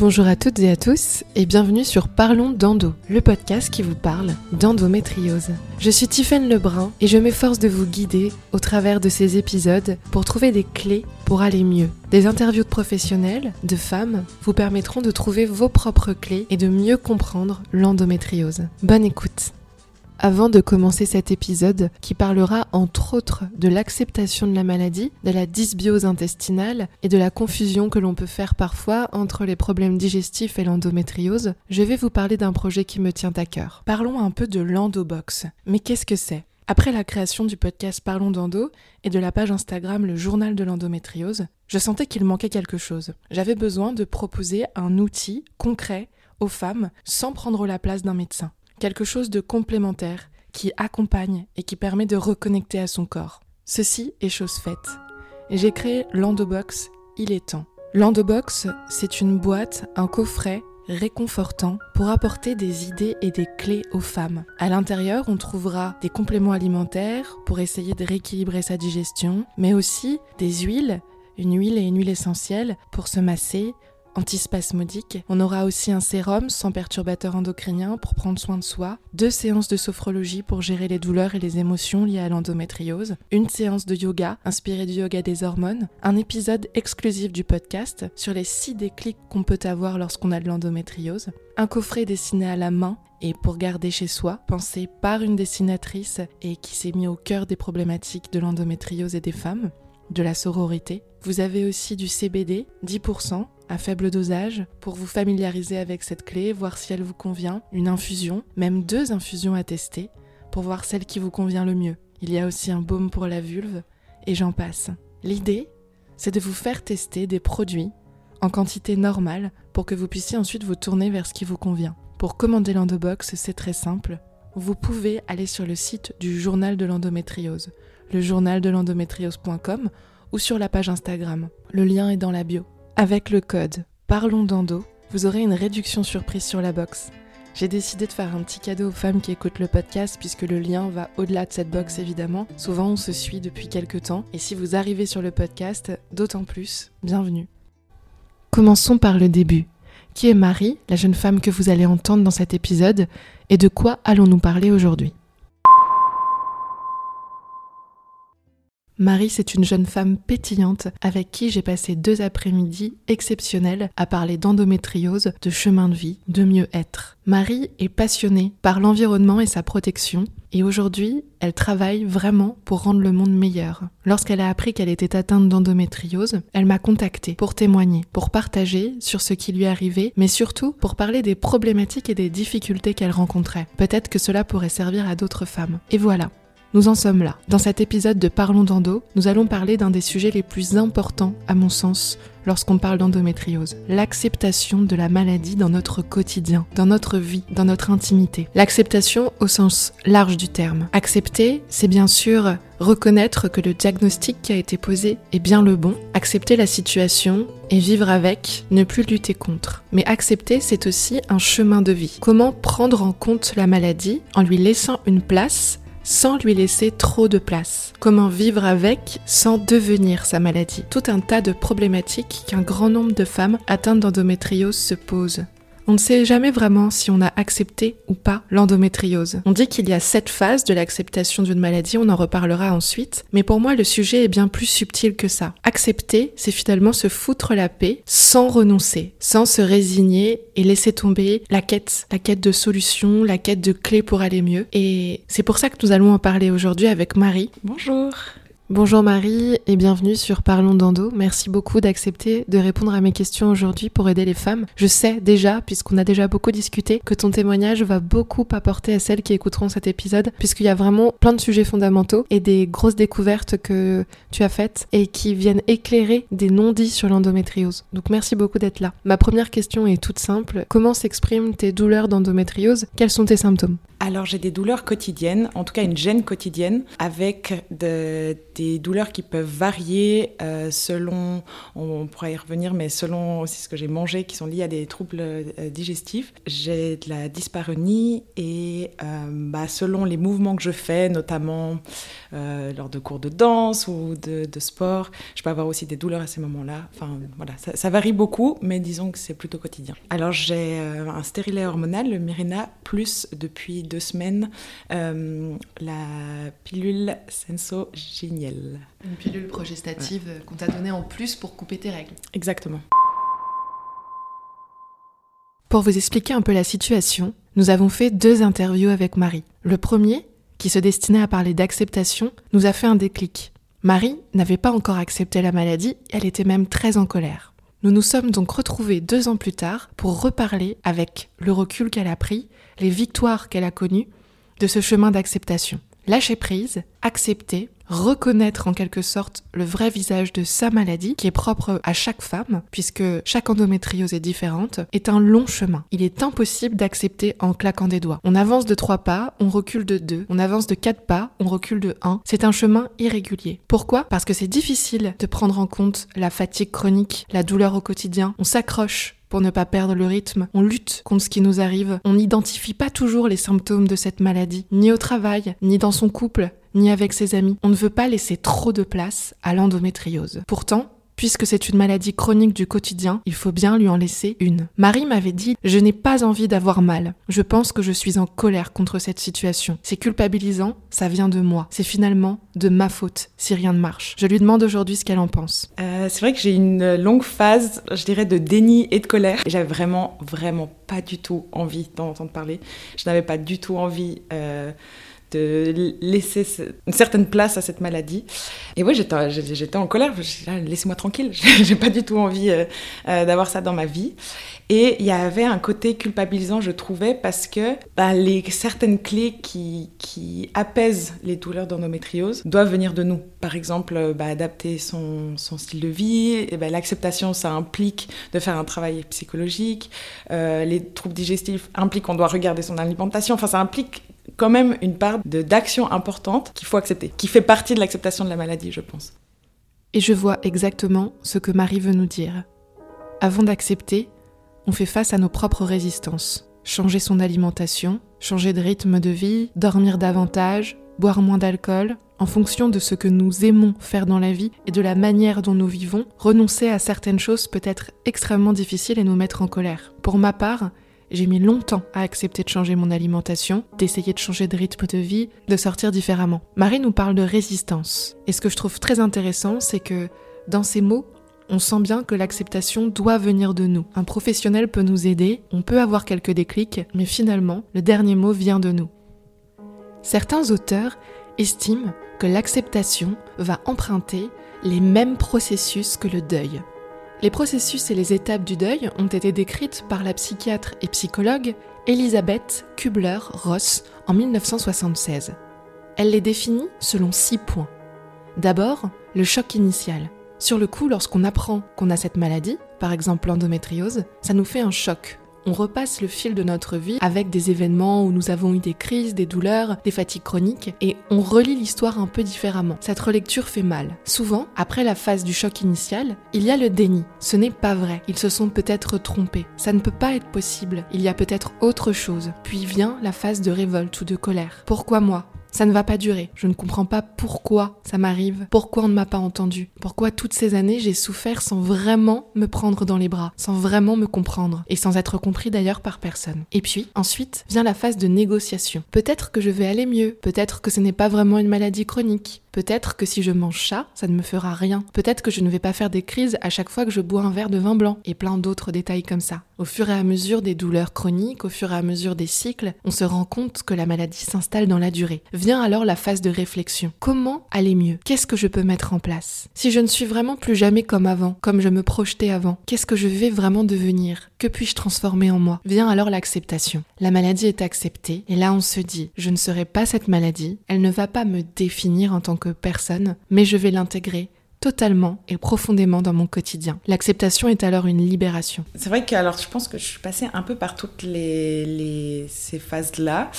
Bonjour à toutes et à tous et bienvenue sur Parlons d'Endo, le podcast qui vous parle d'endométriose. Je suis Tiffaine Lebrun et je m'efforce de vous guider au travers de ces épisodes pour trouver des clés pour aller mieux. Des interviews de professionnels, de femmes, vous permettront de trouver vos propres clés et de mieux comprendre l'endométriose. Bonne écoute avant de commencer cet épisode qui parlera entre autres de l'acceptation de la maladie, de la dysbiose intestinale et de la confusion que l'on peut faire parfois entre les problèmes digestifs et l'endométriose, je vais vous parler d'un projet qui me tient à cœur. Parlons un peu de l'endobox. Mais qu'est-ce que c'est? Après la création du podcast Parlons d'Endo et de la page Instagram Le Journal de l'endométriose, je sentais qu'il manquait quelque chose. J'avais besoin de proposer un outil concret aux femmes sans prendre la place d'un médecin quelque chose de complémentaire qui accompagne et qui permet de reconnecter à son corps. Ceci est chose faite. J'ai créé l'Endobox Il est temps. L'Endobox, c'est une boîte, un coffret réconfortant pour apporter des idées et des clés aux femmes. À l'intérieur, on trouvera des compléments alimentaires pour essayer de rééquilibrer sa digestion, mais aussi des huiles, une huile et une huile essentielle pour se masser, antispasmodique. On aura aussi un sérum sans perturbateur endocrinien pour prendre soin de soi, deux séances de sophrologie pour gérer les douleurs et les émotions liées à l'endométriose, une séance de yoga inspirée du yoga des hormones, un épisode exclusif du podcast sur les six déclics qu'on peut avoir lorsqu'on a de l'endométriose, un coffret dessiné à la main et pour garder chez soi, pensé par une dessinatrice et qui s'est mis au cœur des problématiques de l'endométriose et des femmes, de la sororité. Vous avez aussi du CBD, 10%, à faible dosage pour vous familiariser avec cette clé, voir si elle vous convient, une infusion, même deux infusions à tester pour voir celle qui vous convient le mieux. Il y a aussi un baume pour la vulve et j'en passe. L'idée, c'est de vous faire tester des produits en quantité normale pour que vous puissiez ensuite vous tourner vers ce qui vous convient. Pour commander l'endobox, c'est très simple. Vous pouvez aller sur le site du journal de l'endométriose, le journal de l'endométriose.com ou sur la page Instagram. Le lien est dans la bio. Avec le code Parlons d'Endo, vous aurez une réduction surprise sur la box. J'ai décidé de faire un petit cadeau aux femmes qui écoutent le podcast puisque le lien va au-delà de cette box évidemment. Souvent on se suit depuis quelques temps et si vous arrivez sur le podcast, d'autant plus, bienvenue. Commençons par le début. Qui est Marie, la jeune femme que vous allez entendre dans cet épisode, et de quoi allons-nous parler aujourd'hui? Marie, c'est une jeune femme pétillante avec qui j'ai passé deux après-midi exceptionnels à parler d'endométriose, de chemin de vie, de mieux-être. Marie est passionnée par l'environnement et sa protection, et aujourd'hui, elle travaille vraiment pour rendre le monde meilleur. Lorsqu'elle a appris qu'elle était atteinte d'endométriose, elle m'a contactée pour témoigner, pour partager sur ce qui lui arrivait, mais surtout pour parler des problématiques et des difficultés qu'elle rencontrait. Peut-être que cela pourrait servir à d'autres femmes. Et voilà, nous en sommes là. Dans cet épisode de Parlons d'endo, nous allons parler d'un des sujets les plus importants, à mon sens, lorsqu'on parle d'endométriose. L'acceptation de la maladie dans notre quotidien, dans notre vie, dans notre intimité. L'acceptation au sens large du terme. Accepter, c'est bien sûr reconnaître que le diagnostic qui a été posé est bien le bon, accepter la situation et vivre avec, ne plus lutter contre. Mais accepter, c'est aussi un chemin de vie. Comment prendre en compte la maladie en lui laissant une place sans lui laisser trop de place. Comment vivre avec sans devenir sa maladie? Tout un tas de problématiques qu'un grand nombre de femmes atteintes d'endométriose se posent. On ne sait jamais vraiment si on a accepté ou pas l'endométriose. On dit qu'il y a sept phases de l'acceptation d'une maladie, on en reparlera ensuite, mais pour moi le sujet est bien plus subtil que ça. Accepter, c'est finalement se foutre la paix sans renoncer, sans se résigner et laisser tomber la quête, la quête de solutions, la quête de clés pour aller mieux. Et c'est pour ça que nous allons en parler aujourd'hui avec Marie. Bonjour. Bonjour Marie et bienvenue sur Parlons d'Endo. Merci beaucoup d'accepter de répondre à mes questions aujourd'hui pour aider les femmes. Je sais déjà, puisqu'on a déjà beaucoup discuté, que ton témoignage va beaucoup apporter à celles qui écouteront cet épisode, puisqu'il y a vraiment plein de sujets fondamentaux et des grosses découvertes que tu as faites et qui viennent éclairer des non-dits sur l'endométriose. Donc merci beaucoup d'être là. Ma première question est toute simple. Comment s'expriment tes douleurs d'endométriose? Quels sont tes symptômes? Alors j'ai des douleurs quotidiennes, en tout cas une gêne quotidienne, avec des douleurs qui peuvent varier euh, selon, on, pourrait y revenir, mais selon aussi ce que j'ai mangé, qui sont liés à des troubles euh, digestifs. J'ai de la dyspareunie et euh, bah, selon les mouvements que je fais, notamment lors de cours de danse ou de, sport, je peux avoir aussi des douleurs à ces moments-là. Enfin voilà, ça, ça, varie beaucoup, mais disons que c'est plutôt quotidien. Alors j'ai un stérilet hormonal, le Mirena, plus depuis deux semaines euh, la pilule Senso-Geniel. Une pilule progestative qu'on t'a donnée en plus pour couper tes règles. Exactement. Pour vous expliquer un peu la situation, nous avons fait deux interviews avec Marie. Le premier, qui se destinait à parler d'acceptation, nous a fait un déclic. Marie n'avait pas encore accepté la maladie, elle était même très en colère. Nous nous sommes donc retrouvés deux ans plus tard pour reparler avec le recul qu'elle a pris, les victoires qu'elle a connues de ce chemin d'acceptation. Lâcher prise, accepter, reconnaître en quelque sorte le vrai visage de sa maladie, qui est propre à chaque femme, puisque chaque endométriose est différente, est un long chemin. Il est impossible d'accepter en claquant des doigts. On avance de trois pas, on recule de deux, on avance de quatre pas, on recule de un. C'est un chemin irrégulier. Pourquoi? Parce que c'est difficile de prendre en compte la fatigue chronique, la douleur au quotidien. On s'accroche pour ne pas perdre le rythme. On lutte contre ce qui nous arrive. On n'identifie pas toujours les symptômes de cette maladie, ni au travail, ni dans son couple, ni avec ses amis. On ne veut pas laisser trop de place à l'endométriose. Pourtant, Puisque c'est une maladie chronique du quotidien, il faut bien lui en laisser une. Marie m'avait dit Je n'ai pas envie d'avoir mal. Je pense que je suis en colère contre cette situation. C'est culpabilisant, ça vient de moi. C'est finalement de ma faute si rien ne marche. Je lui demande aujourd'hui ce qu'elle en pense. Euh, c'est vrai que j'ai une longue phase, je dirais, de déni et de colère. J'avais vraiment, vraiment pas du tout envie d'en entendre parler. Je n'avais pas du tout envie. Euh, de laisser une certaine place à cette maladie. Et oui, j'étais, en colère. Laissez-moi tranquille. J'ai pas du tout envie euh, euh, d'avoir ça dans ma vie. Et il y avait un côté culpabilisant, je trouvais, parce que bah, les certaines clés qui, qui, apaisent les douleurs d'endométriose doivent venir de nous. Par exemple, bah, adapter son, son, style de vie. Bah, l'acceptation, ça implique de faire un travail psychologique. Euh, les troubles digestifs impliquent qu'on doit regarder son alimentation. Enfin, ça implique quand même une part d'action importante qu'il faut accepter, qui fait partie de l'acceptation de la maladie, je pense. Et je vois exactement ce que Marie veut nous dire. Avant d'accepter, on fait face à nos propres résistances. Changer son alimentation, changer de rythme de vie, dormir davantage, boire moins d'alcool, en fonction de ce que nous aimons faire dans la vie et de la manière dont nous vivons, renoncer à certaines choses peut être extrêmement difficile et nous mettre en colère. Pour ma part, j'ai mis longtemps à accepter de changer mon alimentation, d'essayer de changer de rythme de vie, de sortir différemment. Marie nous parle de résistance. Et ce que je trouve très intéressant, c'est que dans ces mots, on sent bien que l'acceptation doit venir de nous. Un professionnel peut nous aider, on peut avoir quelques déclics, mais finalement, le dernier mot vient de nous. Certains auteurs estiment que l'acceptation va emprunter les mêmes processus que le deuil. Les processus et les étapes du deuil ont été décrites par la psychiatre et psychologue Elisabeth Kubler-Ross en 1976. Elle les définit selon six points. D'abord, le choc initial. Sur le coup, lorsqu'on apprend qu'on a cette maladie, par exemple l'endométriose, ça nous fait un choc, on repasse le fil de notre vie avec des événements où nous avons eu des crises, des douleurs, des fatigues chroniques, et on relit l'histoire un peu différemment. Cette relecture fait mal. Souvent, après la phase du choc initial, il y a le déni. Ce n'est pas vrai. Ils se sont peut-être trompés. Ça ne peut pas être possible. Il y a peut-être autre chose. Puis vient la phase de révolte ou de colère. Pourquoi moi? Ça ne va pas durer. Je ne comprends pas pourquoi ça m'arrive, pourquoi on ne m'a pas entendu, pourquoi toutes ces années j'ai souffert sans vraiment me prendre dans les bras, sans vraiment me comprendre, et sans être compris d'ailleurs par personne. Et puis, ensuite, vient la phase de négociation. Peut-être que je vais aller mieux, peut-être que ce n'est pas vraiment une maladie chronique, Peut-être que si je mange ça, ça ne me fera rien. Peut-être que je ne vais pas faire des crises à chaque fois que je bois un verre de vin blanc, et plein d'autres détails comme ça. Au fur et à mesure des douleurs chroniques, au fur et à mesure des cycles, on se rend compte que la maladie s'installe dans la durée. Vient alors la phase de réflexion. Comment aller mieux? Qu'est-ce que je peux mettre en place? Si je ne suis vraiment plus jamais comme avant, comme je me projetais avant, qu'est-ce que je vais vraiment devenir? Que puis-je transformer en moi? Vient alors l'acceptation. La maladie est acceptée, et là on se dit, je ne serai pas cette maladie, elle ne va pas me définir en tant que personne, mais je vais l'intégrer totalement et profondément dans mon quotidien. L'acceptation est alors une libération. C'est vrai que alors je pense que je suis passée un peu par toutes les, ces phases-là.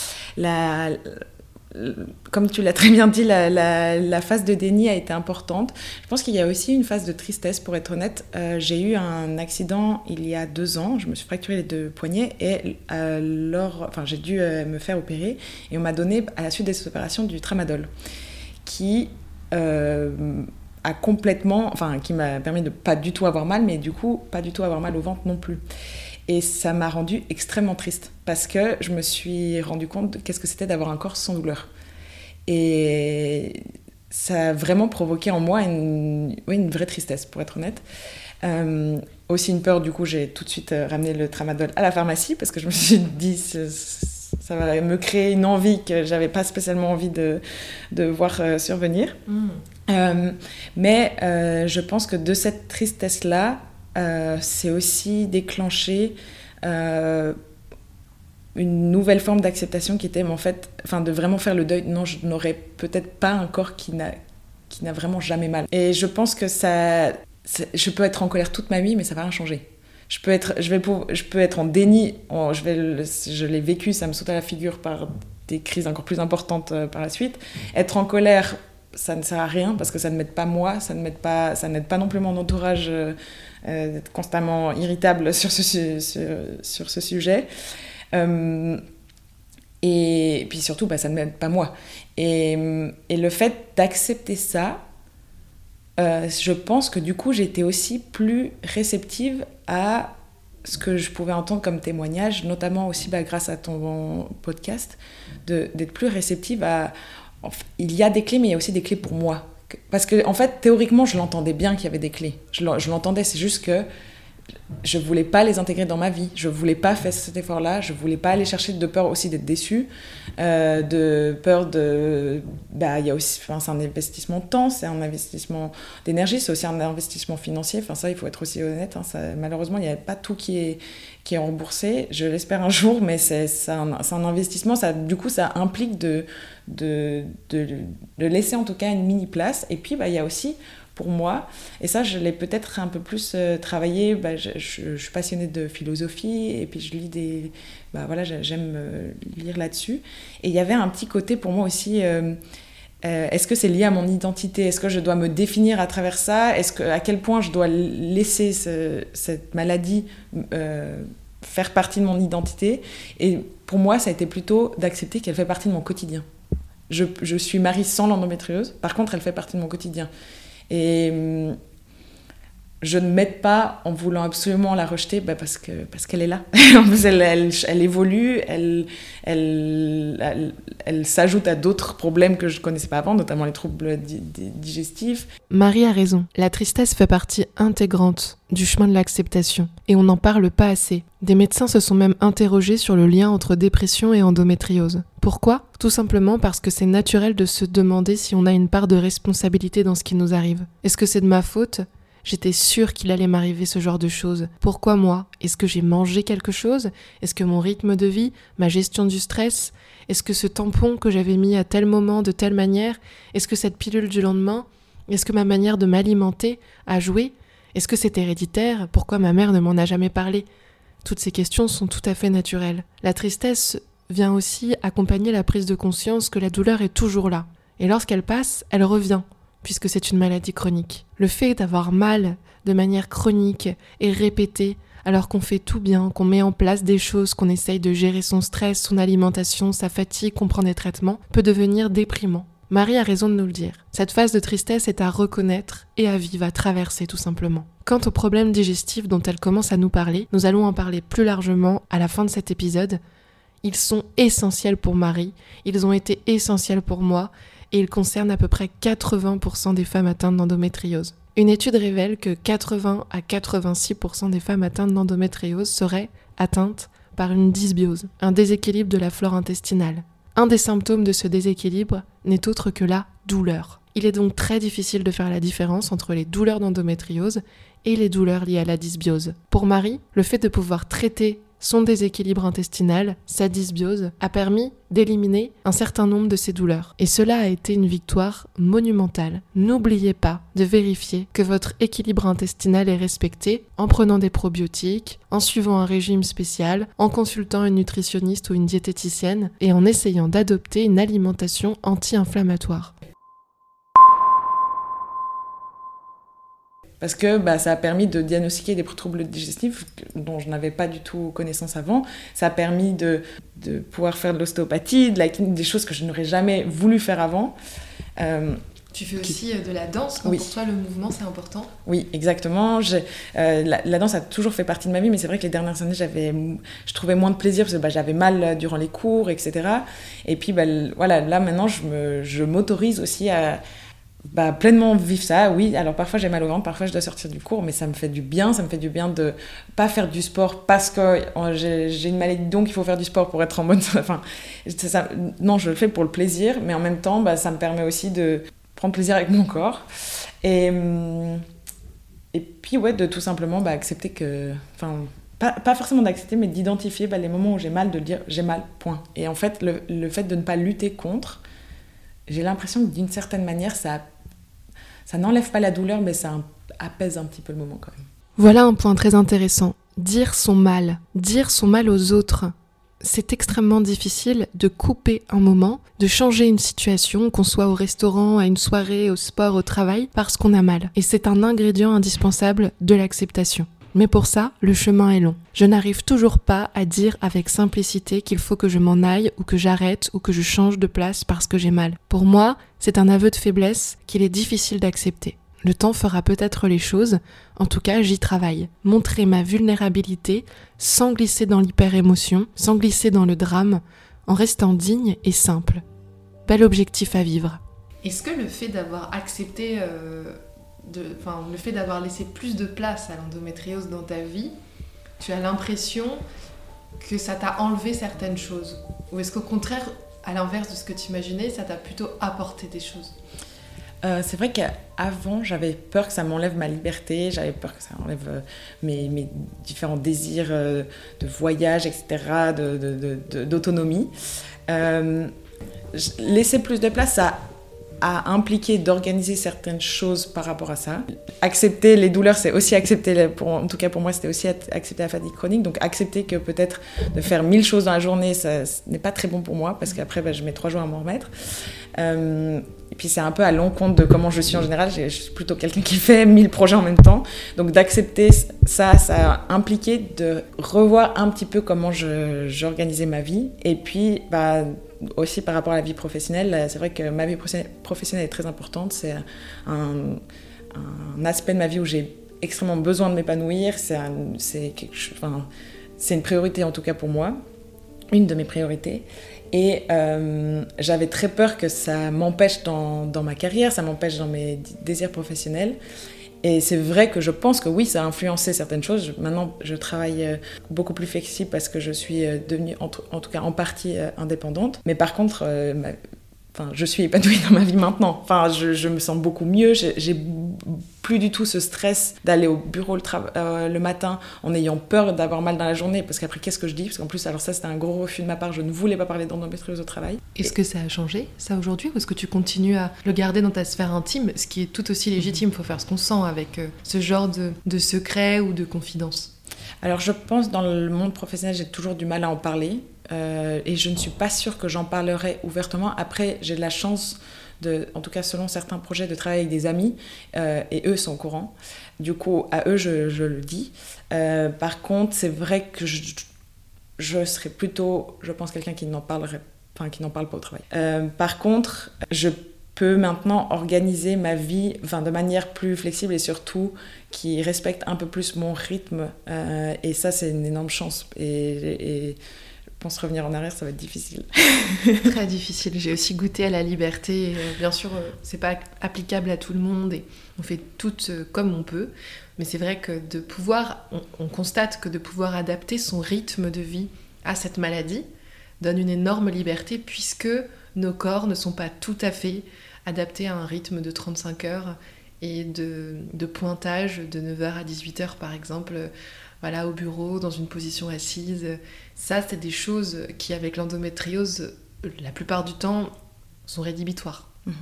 Comme tu l'as très bien dit, la, phase de déni a été importante. Je pense qu'il y a aussi une phase de tristesse, pour être honnête. Euh, j'ai eu un accident il y a deux ans, je me suis fracturé les deux poignets et alors, enfin, j'ai dû euh, me faire opérer et on m'a donné à la suite des opérations du tramadol qui euh, a complètement, enfin, qui m'a permis de pas du tout avoir mal, mais du coup, pas du tout avoir mal au ventre non plus. Et ça m'a rendu extrêmement triste parce que je me suis rendu compte de qu'est-ce que c'était d'avoir un corps sans douleur. Et ça a vraiment provoqué en moi une, vraie tristesse, pour être honnête. Euh, aussi une peur, du coup, j'ai tout de suite euh, ramené le tramadol à la pharmacie parce que je me suis dit, ça va me créer une envie que j'avais pas spécialement envie de, de voir euh, survenir. Mm. mais je pense que de cette tristesse-là, euh, c'est aussi déclencher euh, une nouvelle forme d'acceptation qui était en fait, enfin de vraiment faire le deuil. Non, je n'aurais peut-être pas un corps qui n'a qui n'a vraiment jamais mal. Et je pense que ça, je peux être en colère toute ma vie, mais ça va rien changer. Je peux être, je vais, je peux être en déni. je vais, je l'ai vécu, ça me saute à la figure par des crises encore plus importantes euh, par la suite. Être en colère, ça ne sert à rien parce que ça ne m'aide pas moi, ça ne m'aide pas, ça n'aide pas non plus mon entourage euh, d'être constamment irritable sur ce, sur, ce sujet. Euh, et, puis surtout, bah, ça ne m'aide pas moi. Et, le fait d'accepter ça, euh, je pense que du coup, j'étais aussi plus réceptive à ce que je pouvais entendre comme témoignage, notamment aussi bah, grâce à ton podcast, d'être plus réceptive à... il y a des clés, mais il y a aussi des clés pour moi. Parce que, en fait, théoriquement, je l'entendais bien qu'il y avait des clés. Je l'entendais, c'est juste que je voulais pas les intégrer dans ma vie. Je voulais pas faire cet effort-là. Je voulais pas aller chercher de peur aussi d'être déçue, euh, de peur de. Bah, il y a aussi. Enfin, c'est un investissement de temps, c'est un investissement d'énergie, c'est aussi un investissement financier. Enfin, ça, il faut être aussi honnête. Hein. Malheureusement, il n'y a pas tout qui est qui est remboursé. Je l'espère un jour, mais c'est un, un, investissement. Ça, du coup, ça implique de de, de, de laisser en tout cas une mini place. Et puis, bah, il y a aussi pour moi. Et ça, je l'ai peut-être un peu plus euh, travaillé. Bah, je, suis passionnée de philosophie et puis je lis des. Bah, voilà, j'aime euh, lire là-dessus. Et il y avait un petit côté pour moi aussi. Euh, est-ce que c'est lié à mon identité? Est-ce que je dois me définir à travers ça? Est-ce que à quel point je dois laisser cette maladie faire partie de mon identité? Et pour moi, ça a été plutôt d'accepter qu'elle fait partie de mon quotidien. Je, je suis Marie sans l'endométriose. Par contre, elle fait partie de mon quotidien. Et hum, je ne m'aide pas en voulant absolument la rejeter bah, parce qu'elle est là. elle, elle, évolue, elle s'ajoute à d'autres problèmes que je ne connaissais pas avant, notamment les troubles digestifs. Marie a raison. La tristesse fait partie intégrante du chemin de l'acceptation et on n'en parle pas assez. Des médecins se sont même interrogés sur le lien entre dépression et endométriose. Pourquoi? Tout simplement parce que c'est naturel de se demander si on a une part de responsabilité dans ce qui nous arrive. Est-ce que c'est de ma faute? J'étais sûre qu'il allait m'arriver ce genre de choses. Pourquoi moi? Est-ce que j'ai mangé quelque chose? Est-ce que mon rythme de vie, ma gestion du stress Est-ce que ce tampon que j'avais mis à tel moment de telle manière Est-ce que cette pilule du lendemain Est-ce que ma manière de m'alimenter a joué? Est-ce que c'est héréditaire? Pourquoi ma mère ne m'en a jamais parlé? Toutes ces questions sont tout à fait naturelles. La tristesse vient aussi accompagner la prise de conscience que la douleur est toujours là. Et lorsqu'elle passe, elle revient puisque c'est une maladie chronique. Le fait d'avoir mal de manière chronique et répétée, alors qu'on fait tout bien, qu'on met en place des choses, qu'on essaye de gérer son stress, son alimentation, sa fatigue, qu'on prend des traitements, peut devenir déprimant. Marie a raison de nous le dire. Cette phase de tristesse est à reconnaître et à vivre, à traverser tout simplement. Quant aux problèmes digestifs dont elle commence à nous parler, nous allons en parler plus largement à la fin de cet épisode. Ils sont essentiels pour Marie, ils ont été essentiels pour moi, et il concerne à peu près 80% des femmes atteintes d'endométriose. Une étude révèle que 80 à 86% des femmes atteintes d'endométriose seraient atteintes par une dysbiose, un déséquilibre de la flore intestinale. Un des symptômes de ce déséquilibre n'est autre que la douleur. Il est donc très difficile de faire la différence entre les douleurs d'endométriose et les douleurs liées à la dysbiose. Pour Marie, le fait de pouvoir traiter son déséquilibre intestinal, sa dysbiose, a permis d'éliminer un certain nombre de ses douleurs. Et cela a été une victoire monumentale. N'oubliez pas de vérifier que votre équilibre intestinal est respecté en prenant des probiotiques, en suivant un régime spécial, en consultant une nutritionniste ou une diététicienne et en essayant d'adopter une alimentation anti-inflammatoire. Parce que bah, ça a permis de diagnostiquer des troubles digestifs dont je n'avais pas du tout connaissance avant. Ça a permis de, de pouvoir faire de l'ostéopathie, de la, des choses que je n'aurais jamais voulu faire avant. Euh, tu fais aussi euh, de la danse, oui. pour toi le mouvement c'est important Oui, exactement. Euh, la, la, danse a toujours fait partie de ma vie, mais c'est vrai que les dernières années j'avais, je trouvais moins de plaisir parce que bah, j'avais mal durant les cours, etc. Et puis bah, voilà, là maintenant je m'autorise aussi à, bah, pleinement vivre ça, oui. Alors parfois j'ai mal au ventre, parfois je dois sortir du cours, mais ça me fait du bien. Ça me fait du bien de pas faire du sport parce que oh, j'ai une maladie, donc il faut faire du sport pour être en bonne. Enfin, ça, non, je le fais pour le plaisir, mais en même temps, bah, ça me permet aussi de prendre plaisir avec mon corps. Et, hum, et puis, ouais, de tout simplement bah, accepter que. Enfin, pas, pas, forcément d'accepter, mais d'identifier bah, les moments où j'ai mal, de dire j'ai mal, point. Et en fait, le, le fait de ne pas lutter contre, j'ai l'impression que d'une certaine manière, ça, ça n'enlève pas la douleur, mais ça apaise un petit peu le moment quand même. Voilà un point très intéressant. Dire son mal, dire son mal aux autres. C'est extrêmement difficile de couper un moment, de changer une situation, qu'on soit au restaurant, à une soirée, au sport, au travail, parce qu'on a mal. Et c'est un ingrédient indispensable de l'acceptation. Mais pour ça, le chemin est long. Je n'arrive toujours pas à dire avec simplicité qu'il faut que je m'en aille ou que j'arrête ou que je change de place parce que j'ai mal. Pour moi, c'est un aveu de faiblesse qu'il est difficile d'accepter. Le temps fera peut-être les choses, en tout cas j'y travaille. Montrer ma vulnérabilité sans glisser dans l'hyper-émotion, sans glisser dans le drame, en restant digne et simple. Bel objectif à vivre. Est-ce que le fait d'avoir accepté euh, le fait d'avoir laissé plus de place à l'endométriose dans ta vie, tu as l'impression que ça t'a enlevé certaines choses Ou est-ce qu'au contraire, à l'inverse de ce que tu imaginais, ça t'a plutôt apporté des choses? Euh, c'est vrai qu'avant, j'avais peur que ça m'enlève ma liberté, j'avais peur que ça enlève euh, mes, différents désirs euh, de voyage, etc., d'autonomie. laisser plus de place, ça à impliquer d'organiser certaines choses par rapport à ça. Accepter les douleurs, c'est aussi accepter, en tout cas pour moi, c'était aussi accepter la fatigue chronique. Donc accepter que peut-être de faire mille choses dans la journée, ça, n'est pas très bon pour moi parce qu'après, bah, je mets trois jours à m'en remettre. Euh, et puis c'est un peu à l'encontre de comment je suis en général. Je suis plutôt quelqu'un qui fait mille projets en même temps. Donc d'accepter ça, ça a impliqué de revoir un petit peu comment j'organisais ma vie. Et puis, bah, aussi par rapport à la vie professionnelle, c'est vrai que ma vie professionnelle est très importante. C'est un, aspect de ma vie où j'ai extrêmement besoin de m'épanouir. C'est enfin, une priorité en tout cas pour moi, une de mes priorités. Et euh, j'avais très peur que ça m'empêche dans, dans, ma carrière, ça m'empêche dans mes désirs professionnels. Et c'est vrai que je pense que oui, ça a influencé certaines choses. Maintenant, je travaille euh, beaucoup plus flexible parce que je suis euh, devenue, en, tout cas en partie, euh, indépendante. Mais par contre, Enfin, je suis épanouie dans ma vie maintenant. Enfin, je, je me sens beaucoup mieux. J'ai plus du tout ce stress d'aller au bureau le, euh, le, matin en ayant peur d'avoir mal dans la journée. Parce qu'après, qu'est-ce que je dis? Parce qu'en plus, alors ça, c'était un gros refus de ma part. Je ne voulais pas parler d'endométriose au travail. Est-ce que ça a changé, ça, aujourd'hui? Ou est-ce que tu continues à le garder dans ta sphère intime? Ce qui est tout aussi légitime. Il faut faire ce qu'on sent avec euh, ce genre de, de secret ou de confidence. Alors, je pense dans le monde professionnel, j'ai toujours du mal à en parler. Euh, et je ne suis pas sûre que j'en parlerai ouvertement. Après, j'ai de la chance, de, en tout cas selon certains projets, de travailler avec des amis, euh, et eux sont au courant. Du coup, à eux, je, le dis. Euh, par contre, c'est vrai que je, serais plutôt, je pense, quelqu'un qui n'en parlerait, enfin, qui n'en parle pas au travail. par contre, je peux maintenant organiser ma vie enfin, de manière plus flexible et surtout qui respecte un peu plus mon rythme. et ça, c'est une énorme chance. et pense revenir en arrière, ça va être difficile. Très difficile. J'ai aussi goûté à la liberté. Euh, bien sûr, euh, c'est pas applicable à tout le monde et on fait tout euh, comme on peut. Mais c'est vrai que de pouvoir, on, constate que de pouvoir adapter son rythme de vie à cette maladie donne une énorme liberté puisque nos corps ne sont pas tout à fait adaptés à un rythme de 35 heures et de, de pointage de 9h à 18h par exemple voilà, au bureau, dans une position assise. Ça, c'est des choses qui, avec l'endométriose, la plupart du temps, sont rédhibitoires. Mhm.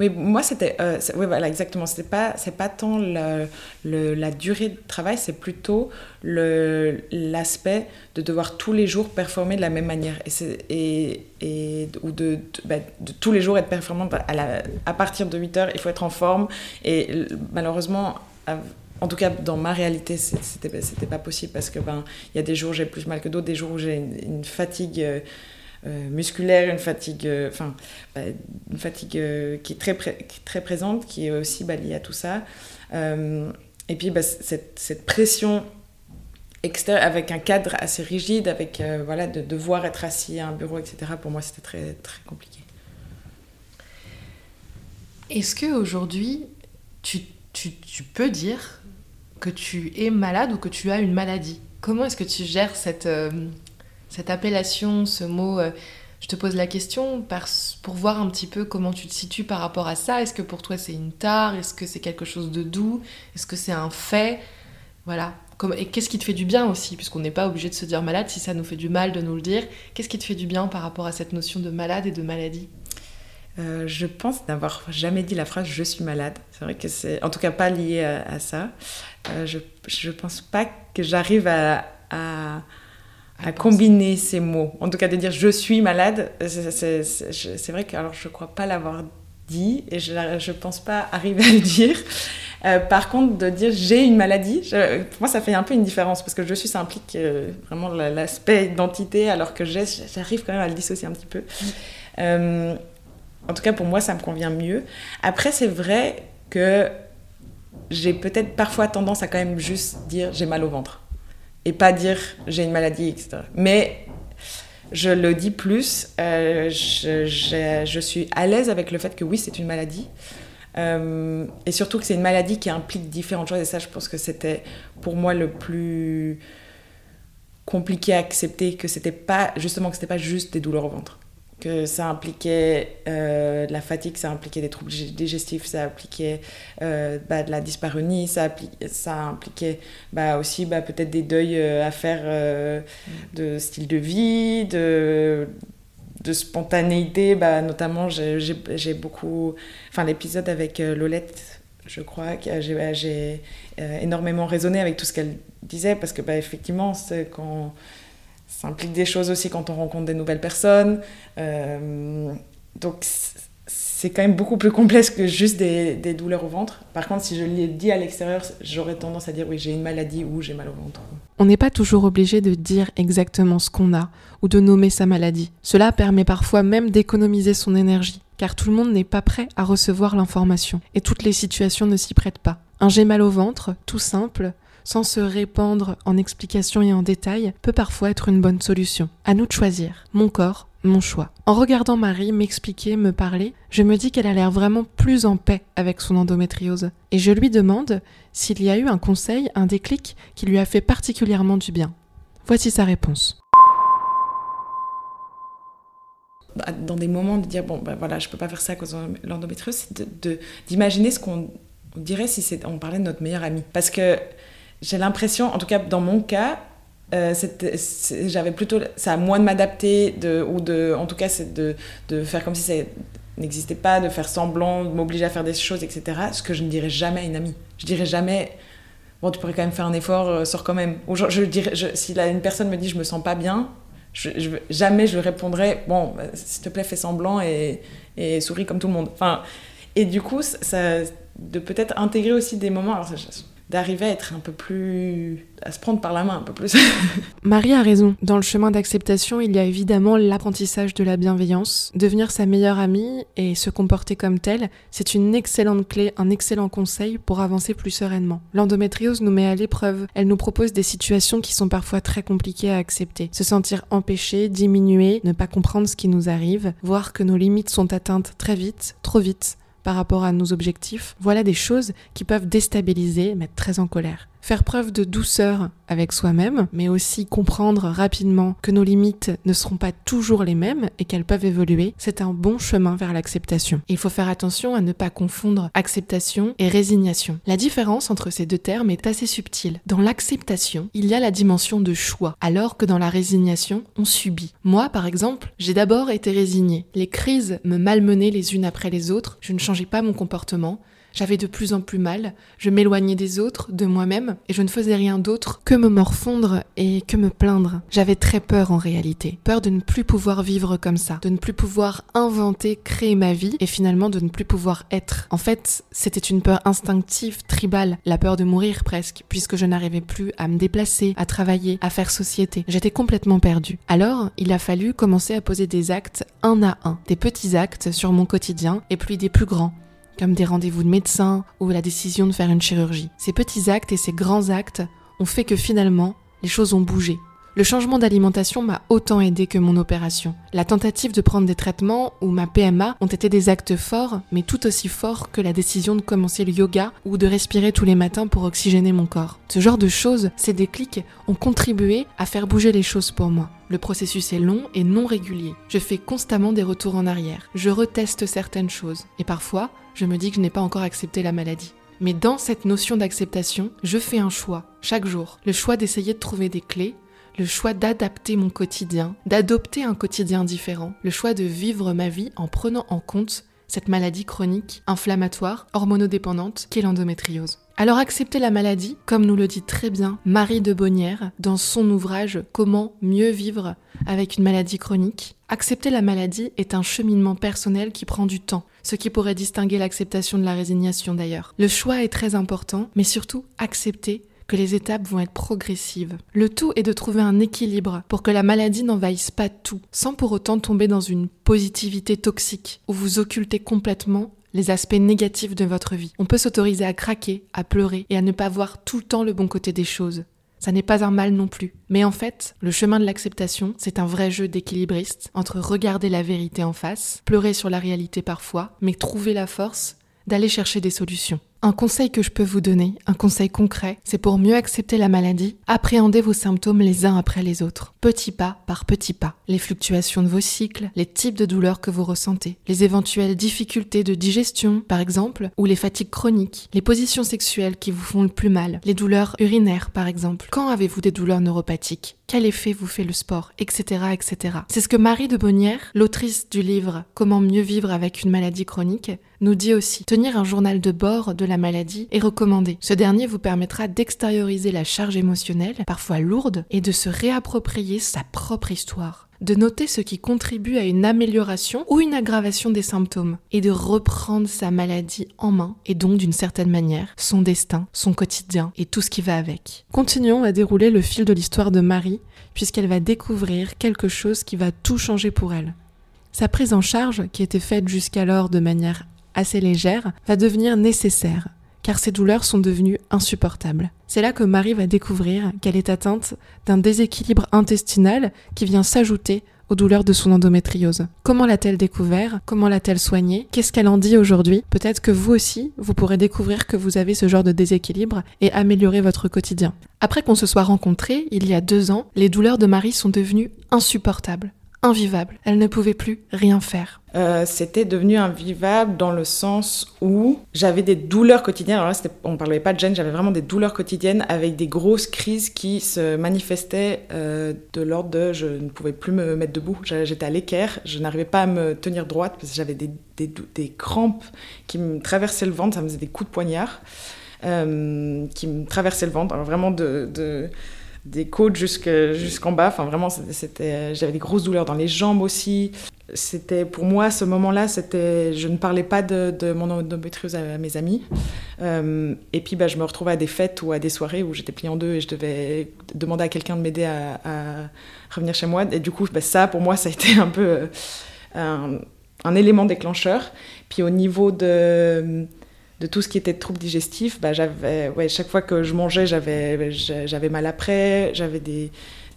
Oui, moi c'était, euh, oui voilà exactement. C'était pas, c'est pas tant la durée de travail, c'est plutôt l'aspect de devoir tous les jours performer de la même manière et, et, ou de, bah, de, tous les jours être performant à, à partir de 8 heures, il faut être en forme et malheureusement. En tout cas, dans ma réalité, c'était, c'était pas possible parce que ben, il y a des jours où j'ai plus mal que d'autres, des jours où j'ai une, fatigue. Euh, euh, musculaire, une fatigue, euh, enfin, bah, une fatigue qui, est très très présente, qui est aussi bah, liée à tout ça. et puis bah, cette, pression extérieure, avec un cadre assez rigide, avec voilà, de devoir être assis à un bureau, etc. Pour moi, c'était très, très compliqué. Est-ce qu'aujourd'hui, tu, tu, tu peux dire que tu es malade ou que tu as une maladie Comment est-ce que tu gères cette, cette appellation, ce mot, euh, je te pose la question pour voir un petit peu comment tu te situes par rapport à ça. Est-ce que pour toi c'est une tare? Est-ce que c'est quelque chose de doux? Est-ce que c'est un fait? Voilà. et qu'est-ce qui te fait du bien aussi? Puisqu'on n'est pas obligé de se dire malade si ça nous fait du mal de nous le dire. Qu'est-ce qui te fait du bien par rapport à cette notion de malade et de maladie? Euh, je pense n'avoir jamais dit la phrase je suis malade. C'est vrai que c'est, en tout cas, pas lié à, ça. Euh, je, je pense pas que j'arrive à à combiner ces mots. En tout cas, de dire je suis malade, c'est vrai que alors, je ne crois pas l'avoir dit et je ne pense pas arriver à le dire. Euh, par contre, de dire j'ai une maladie, pour moi, ça fait un peu une différence parce que je suis, ça implique euh, vraiment l'aspect identité, alors que j'arrive quand même à le dissocier un petit peu. Euh, en tout cas, pour moi, ça me convient mieux. Après, c'est vrai que j'ai peut-être parfois tendance à quand même juste dire j'ai mal au ventre et pas dire j'ai une maladie, etc. Mais je le dis plus, euh, je, suis à l'aise avec le fait que oui, c'est une maladie. Euh, et surtout que c'est une maladie qui implique différentes choses. Et ça, je pense que c'était pour moi le plus compliqué à accepter, que c'était pas, justement, que c'était pas juste des douleurs au ventre que ça impliquait euh, de la fatigue, ça impliquait des troubles digestifs, ça impliquait euh, bah, de la dyspareunie, ça, ça impliquait bah, aussi bah, peut-être des deuils euh, à faire de style de vie, de, de spontanéité. Bah, notamment, j'ai beaucoup. Enfin, l'épisode avec Lolette, je crois, que j'ai énormément raisonné avec tout ce qu'elle disait parce que, bah, effectivement, c'est quand ça implique des choses aussi quand on rencontre des nouvelles personnes. Euh, donc c'est quand même beaucoup plus complexe que juste des, des, douleurs au ventre. Par contre, si je l'ai dit à l'extérieur, j'aurais tendance à dire oui, j'ai une maladie ou j'ai mal au ventre. On n'est pas toujours obligé de dire exactement ce qu'on a ou de nommer sa maladie. Cela permet parfois même d'économiser son énergie, car tout le monde n'est pas prêt à recevoir l'information et toutes les situations ne s'y prêtent pas. Un j'ai mal au ventre, tout simple, sans se répandre en explications et en détails, peut parfois être une bonne solution. À nous de choisir. Mon corps, mon choix. En regardant Marie m'expliquer, me parler, je me dis qu'elle a l'air vraiment plus en paix avec son endométriose. Et je lui demande s'il y a eu un conseil, un déclic qui lui a fait particulièrement du bien. Voici sa réponse. Bah, dans des moments de dire bon ben voilà je peux pas faire ça à cause de l'endométriose c'est d'imaginer ce qu'on dirait si on parlait de notre meilleur ami parce que j'ai l'impression, en tout cas dans mon cas, euh, j'avais plutôt ça à moi de m'adapter ou de en tout cas c'est de, faire comme si ça n'existait pas de faire semblant de m'obliger à faire des choses etc ce que je ne dirais jamais à une amie. Je dirais jamais bon tu pourrais quand même faire un effort euh, sors quand même. Ou je, dirais si une personne me dit je me sens pas bien je, jamais je répondrais bon bah, s'il te plaît fais semblant et, souris comme tout le monde. Enfin et du coup ça de peut-être intégrer aussi des moments d'arriver à être un peu plus à se prendre par la main un peu plus. Marie a raison. Dans le chemin d'acceptation, il y a évidemment l'apprentissage de la bienveillance. Devenir sa meilleure amie et se comporter comme telle, c'est une excellente clé, un excellent conseil pour avancer plus sereinement. L'endométriose nous met à l'épreuve. Elle nous propose des situations qui sont parfois très compliquées à accepter. Se sentir empêché, diminué, ne pas comprendre ce qui nous arrive, voir que nos limites sont atteintes très vite, trop vite par rapport à nos objectifs, voilà des choses qui peuvent déstabiliser, mettre très en colère. Faire preuve de douceur avec soi-même, mais aussi comprendre rapidement que nos limites ne seront pas toujours les mêmes et qu'elles peuvent évoluer, c'est un bon chemin vers l'acceptation. Il faut faire attention à ne pas confondre acceptation et résignation. La différence entre ces deux termes est assez subtile. Dans l'acceptation, il y a la dimension de choix, alors que dans la résignation, on subit. Moi, par exemple, j'ai d'abord été résignée. Les crises me malmenaient les unes après les autres, je ne changeais pas mon comportement, j'avais de plus en plus mal, je m'éloignais des autres, de moi-même, et je ne faisais rien d'autre que me morfondre et que me plaindre. J'avais très peur en réalité, peur de ne plus pouvoir vivre comme ça, de ne plus pouvoir inventer, créer ma vie, et finalement de ne plus pouvoir être. En fait, c'était une peur instinctive, tribale, la peur de mourir presque, puisque je n'arrivais plus à me déplacer, à travailler, à faire société. J'étais complètement perdue. Alors, il a fallu commencer à poser des actes un à un, des petits actes sur mon quotidien, et puis des plus grands comme des rendez-vous de médecin ou la décision de faire une chirurgie. Ces petits actes et ces grands actes ont fait que finalement, les choses ont bougé. Le changement d'alimentation m'a autant aidé que mon opération. La tentative de prendre des traitements ou ma PMA ont été des actes forts, mais tout aussi forts que la décision de commencer le yoga ou de respirer tous les matins pour oxygéner mon corps. Ce genre de choses, ces déclics, ont contribué à faire bouger les choses pour moi. Le processus est long et non régulier. Je fais constamment des retours en arrière. Je reteste certaines choses. Et parfois, je me dis que je n'ai pas encore accepté la maladie. Mais dans cette notion d'acceptation, je fais un choix, chaque jour. Le choix d'essayer de trouver des clés, le choix d'adapter mon quotidien, d'adopter un quotidien différent, le choix de vivre ma vie en prenant en compte cette maladie chronique, inflammatoire, hormonodépendante qu'est l'endométriose. Alors accepter la maladie, comme nous le dit très bien Marie de Bonnière dans son ouvrage Comment mieux vivre avec une maladie chronique, accepter la maladie est un cheminement personnel qui prend du temps, ce qui pourrait distinguer l'acceptation de la résignation d'ailleurs. Le choix est très important, mais surtout accepter les étapes vont être progressives. Le tout est de trouver un équilibre pour que la maladie n'envahisse pas tout, sans pour autant tomber dans une positivité toxique, où vous occultez complètement les aspects négatifs de votre vie. On peut s'autoriser à craquer, à pleurer et à ne pas voir tout le temps le bon côté des choses. Ça n'est pas un mal non plus. Mais en fait, le chemin de l'acceptation, c'est un vrai jeu d'équilibriste entre regarder la vérité en face, pleurer sur la réalité parfois, mais trouver la force d'aller chercher des solutions. Un conseil que je peux vous donner, un conseil concret, c'est pour mieux accepter la maladie, appréhender vos symptômes les uns après les autres, petit pas par petit pas. Les fluctuations de vos cycles, les types de douleurs que vous ressentez, les éventuelles difficultés de digestion, par exemple, ou les fatigues chroniques, les positions sexuelles qui vous font le plus mal, les douleurs urinaires, par exemple. Quand avez-vous des douleurs neuropathiques? Quel effet vous fait le sport? Etc. etc. C'est ce que Marie de Bonnière, l'autrice du livre Comment mieux vivre avec une maladie chronique, nous dit aussi. Tenir un journal de bord de la maladie est recommandé. Ce dernier vous permettra d'extérioriser la charge émotionnelle, parfois lourde, et de se réapproprier sa propre histoire de noter ce qui contribue à une amélioration ou une aggravation des symptômes et de reprendre sa maladie en main et donc d'une certaine manière son destin, son quotidien et tout ce qui va avec. Continuons à dérouler le fil de l'histoire de Marie puisqu'elle va découvrir quelque chose qui va tout changer pour elle. Sa prise en charge, qui était faite jusqu'alors de manière assez légère, va devenir nécessaire, car ses douleurs sont devenues insupportables. C'est là que Marie va découvrir qu'elle est atteinte d'un déséquilibre intestinal qui vient s'ajouter aux douleurs de son endométriose. Comment l'a-t-elle découvert? Comment l'a-t-elle soigné Qu'est-ce qu'elle en dit aujourd'hui? Peut-être que vous aussi, vous pourrez découvrir que vous avez ce genre de déséquilibre et améliorer votre quotidien. Après qu'on se soit rencontrés, il y a deux ans, les douleurs de Marie sont devenues insupportables invivable. Elle ne pouvait plus rien faire. Euh, c'était devenu invivable dans le sens où j'avais des douleurs quotidiennes. Alors là, on ne parlait pas de gêne, j'avais vraiment des douleurs quotidiennes avec des grosses crises qui se manifestaient euh, de l'ordre de je ne pouvais plus me mettre debout. J'étais à l'équerre, je n'arrivais pas à me tenir droite parce que j'avais des, des, crampes qui me traversaient le ventre, ça me faisait des coups de poignard euh, qui me traversaient le ventre. Alors vraiment de des côtes jusqu'en bas. Enfin, vraiment, c'était, j'avais des grosses douleurs dans les jambes aussi. C'était pour moi ce moment-là, c'était, je ne parlais pas de, mon endométriose à mes amis. Euh, et puis, bah, je me retrouvais à des fêtes ou à des soirées où j'étais pliée en deux et je devais demander à quelqu'un de m'aider à, revenir chez moi. Et du coup, bah, ça, pour moi, ça a été un peu euh, un élément déclencheur. Puis au niveau de de tout ce qui était troubles digestifs, bah, j'avais, chaque fois que je mangeais, j'avais, j'avais mal après, j'avais des,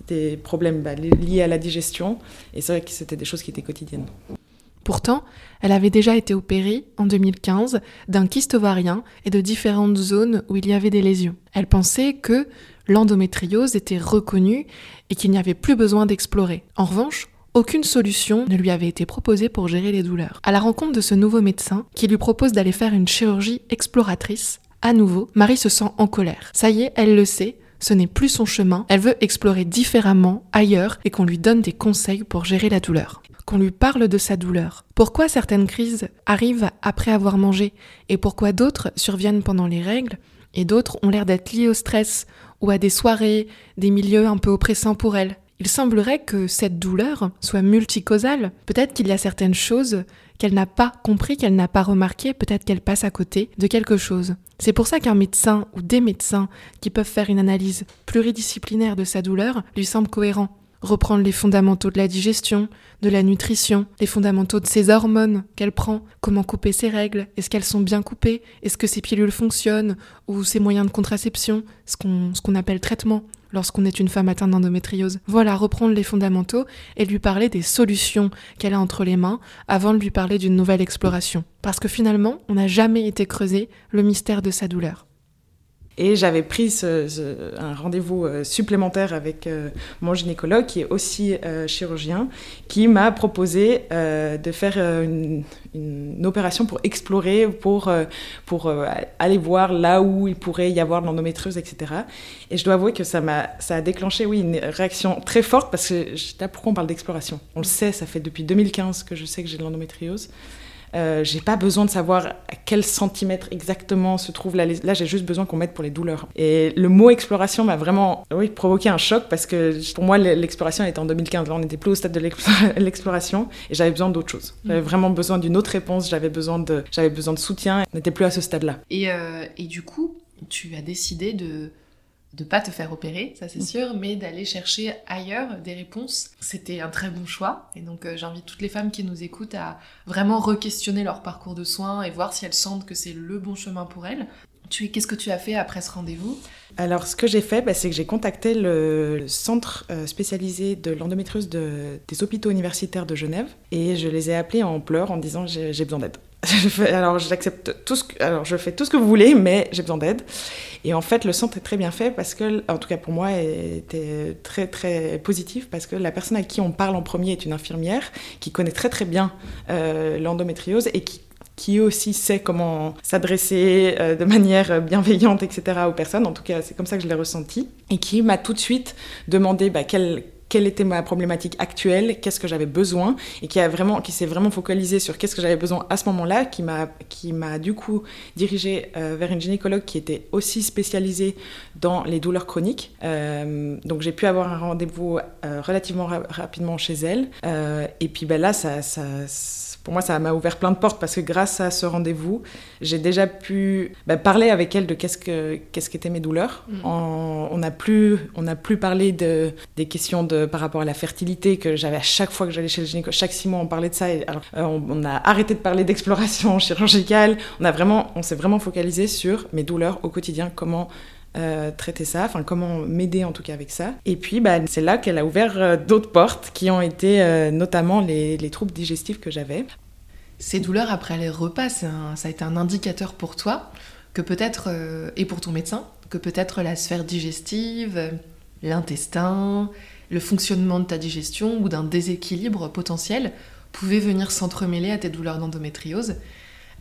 des problèmes bah, liés à la digestion. Et c'est vrai que c'était des choses qui étaient quotidiennes. Pourtant, elle avait déjà été opérée en 2015 d'un kyste ovarien et de différentes zones où il y avait des lésions. Elle pensait que l'endométriose était reconnue et qu'il n'y avait plus besoin d'explorer. En revanche, aucune solution ne lui avait été proposée pour gérer les douleurs. À la rencontre de ce nouveau médecin, qui lui propose d'aller faire une chirurgie exploratrice, à nouveau, Marie se sent en colère. Ça y est, elle le sait, ce n'est plus son chemin, elle veut explorer différemment, ailleurs, et qu'on lui donne des conseils pour gérer la douleur. Qu'on lui parle de sa douleur. Pourquoi certaines crises arrivent après avoir mangé, et pourquoi d'autres surviennent pendant les règles, et d'autres ont l'air d'être liées au stress, ou à des soirées, des milieux un peu oppressants pour elle. Il semblerait que cette douleur soit multicausale. Peut-être qu'il y a certaines choses qu'elle n'a pas compris, qu'elle n'a pas remarqué, peut-être qu'elle passe à côté de quelque chose. C'est pour ça qu'un médecin ou des médecins qui peuvent faire une analyse pluridisciplinaire de sa douleur lui semble cohérent. Reprendre les fondamentaux de la digestion, de la nutrition, les fondamentaux de ses hormones qu'elle prend, comment couper ses règles, est-ce qu'elles sont bien coupées, est-ce que ses pilules fonctionnent, ou ses moyens de contraception, ce qu'on appelle traitement lorsqu'on est une femme atteinte d'endométriose. Voilà, reprendre les fondamentaux et lui parler des solutions qu'elle a entre les mains avant de lui parler d'une nouvelle exploration. Parce que finalement, on n'a jamais été creusé le mystère de sa douleur. Et j'avais pris un rendez-vous euh, supplémentaire avec euh, mon gynécologue, qui est aussi euh, chirurgien, qui m'a proposé de faire une, opération pour explorer, pour, pour aller voir là où il pourrait y avoir de l'endométriose, etc. Et je dois avouer que ça, a, ça a déclenché, oui, une réaction très forte, parce que là, pourquoi on parle d'exploration On le sait, ça fait depuis 2015 que je sais que j'ai de l'endométriose. Euh, j'ai pas besoin de savoir à quel centimètre exactement se trouve la Là, j'ai juste besoin qu'on m'aide pour les douleurs. Et le mot exploration m'a vraiment oui, provoqué un choc parce que pour moi, l'exploration était en 2015. Là, on n'était plus au stade de l'exploration et j'avais besoin d'autre chose. J'avais mm. vraiment besoin d'une autre réponse. J'avais besoin de, j'avais besoin de soutien. On n'était plus à ce stade-là. Et, euh, et du coup, tu as décidé de de pas te faire opérer, ça c'est mm. sûr, mais d'aller chercher ailleurs des réponses. C'était un très bon choix. Et donc euh, j'invite toutes les femmes qui nous écoutent à vraiment re-questionner leur parcours de soins et voir si elles sentent que c'est le bon chemin pour elles. Tu qu'est-ce que tu as fait après ce rendez-vous? Alors ce que j'ai fait, bah, c'est que j'ai contacté le, centre euh, spécialisé de l'endométriose des hôpitaux universitaires de Genève et je les ai appelés en pleurs en disant j'ai besoin d'aide. Alors j'accepte tout ce alors je fais tout ce que vous voulez, mais j'ai besoin d'aide. Et en fait, le centre est très bien fait parce que, en tout cas pour moi, était très très positif parce que la personne à qui on parle en premier est une infirmière qui connaît très très bien euh, l'endométriose et qui qui aussi sait comment s'adresser euh, de manière bienveillante, etc., aux personnes. En tout cas, c'est comme ça que je l'ai ressenti. Et qui m'a tout de suite demandé bah, quel, quelle était ma problématique actuelle, qu'est-ce que j'avais besoin, et qui a vraiment, qui s'est vraiment focalisé sur qu'est-ce que j'avais besoin à ce moment-là, qui m'a, qui m'a du coup dirigé euh, vers une gynécologue qui était aussi spécialisée dans les douleurs chroniques. Euh, donc j'ai pu avoir un rendez-vous euh, relativement rapidement chez elle, et puis ben là ça, ça pour moi, ça m'a ouvert plein de portes parce que grâce à ce rendez-vous, j'ai déjà pu bah, parler avec elle de qu'est-ce que qu'est-ce qu'étaient mes douleurs. Mm. on n'a plus on a plus parlé de des questions de par rapport à la fertilité que j'avais à chaque fois que j'allais chez le gynécologue. Chaque six mois, on parlait de ça. Et, euh, on, a arrêté de parler d'exploration chirurgicale. On a vraiment on s'est vraiment focalisé sur mes douleurs au quotidien. Comment euh, traiter ça, enfin comment m'aider en tout cas avec ça. Et puis bah, c'est là qu'elle a ouvert euh, d'autres portes qui ont été euh, notamment les, troubles digestifs que j'avais. Ces douleurs après les repas, ça a été un indicateur pour toi que peut-être, et pour ton médecin, que peut-être la sphère digestive, l'intestin, le fonctionnement de ta digestion ou d'un déséquilibre potentiel pouvait venir s'entremêler à tes douleurs d'endométriose.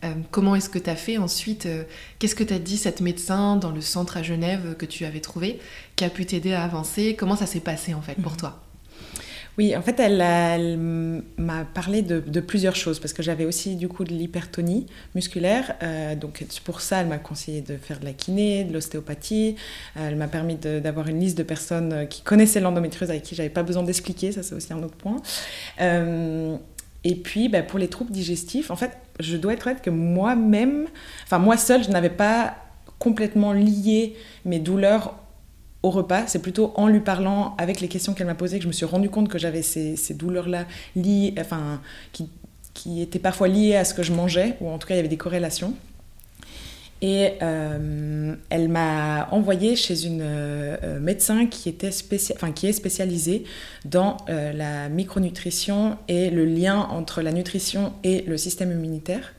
Euh, comment est-ce que tu as fait ensuite euh, Qu'est-ce que tu as dit cette médecin dans le centre à Genève que tu avais trouvé qui a pu t'aider à avancer? Comment ça s'est passé en fait pour mhm. toi? Oui, en fait, elle, m'a parlé de, plusieurs choses parce que j'avais aussi du coup de l'hypertonie musculaire. Euh, donc pour ça, elle m'a conseillé de faire de la kiné, de l'ostéopathie. elle m'a permis d'avoir une liste de personnes qui connaissaient l'endométriose avec qui j'avais pas besoin d'expliquer. Ça, c'est aussi un autre point. et puis, bah, pour les troubles digestifs, en fait, je dois être honnête que moi-même, enfin moi seule, je n'avais pas complètement lié mes douleurs au repas. C'est plutôt en lui parlant, avec les questions qu'elle m'a posées, que je me suis rendu compte que j'avais ces, douleurs-là liées, enfin, qui, étaient parfois liées à ce que je mangeais, ou en tout cas il y avait des corrélations. Et euh, elle m'a envoyée chez une euh, médecin qui, était enfin, qui est spécialisée dans la micronutrition et le lien entre la nutrition et le système immunitaire,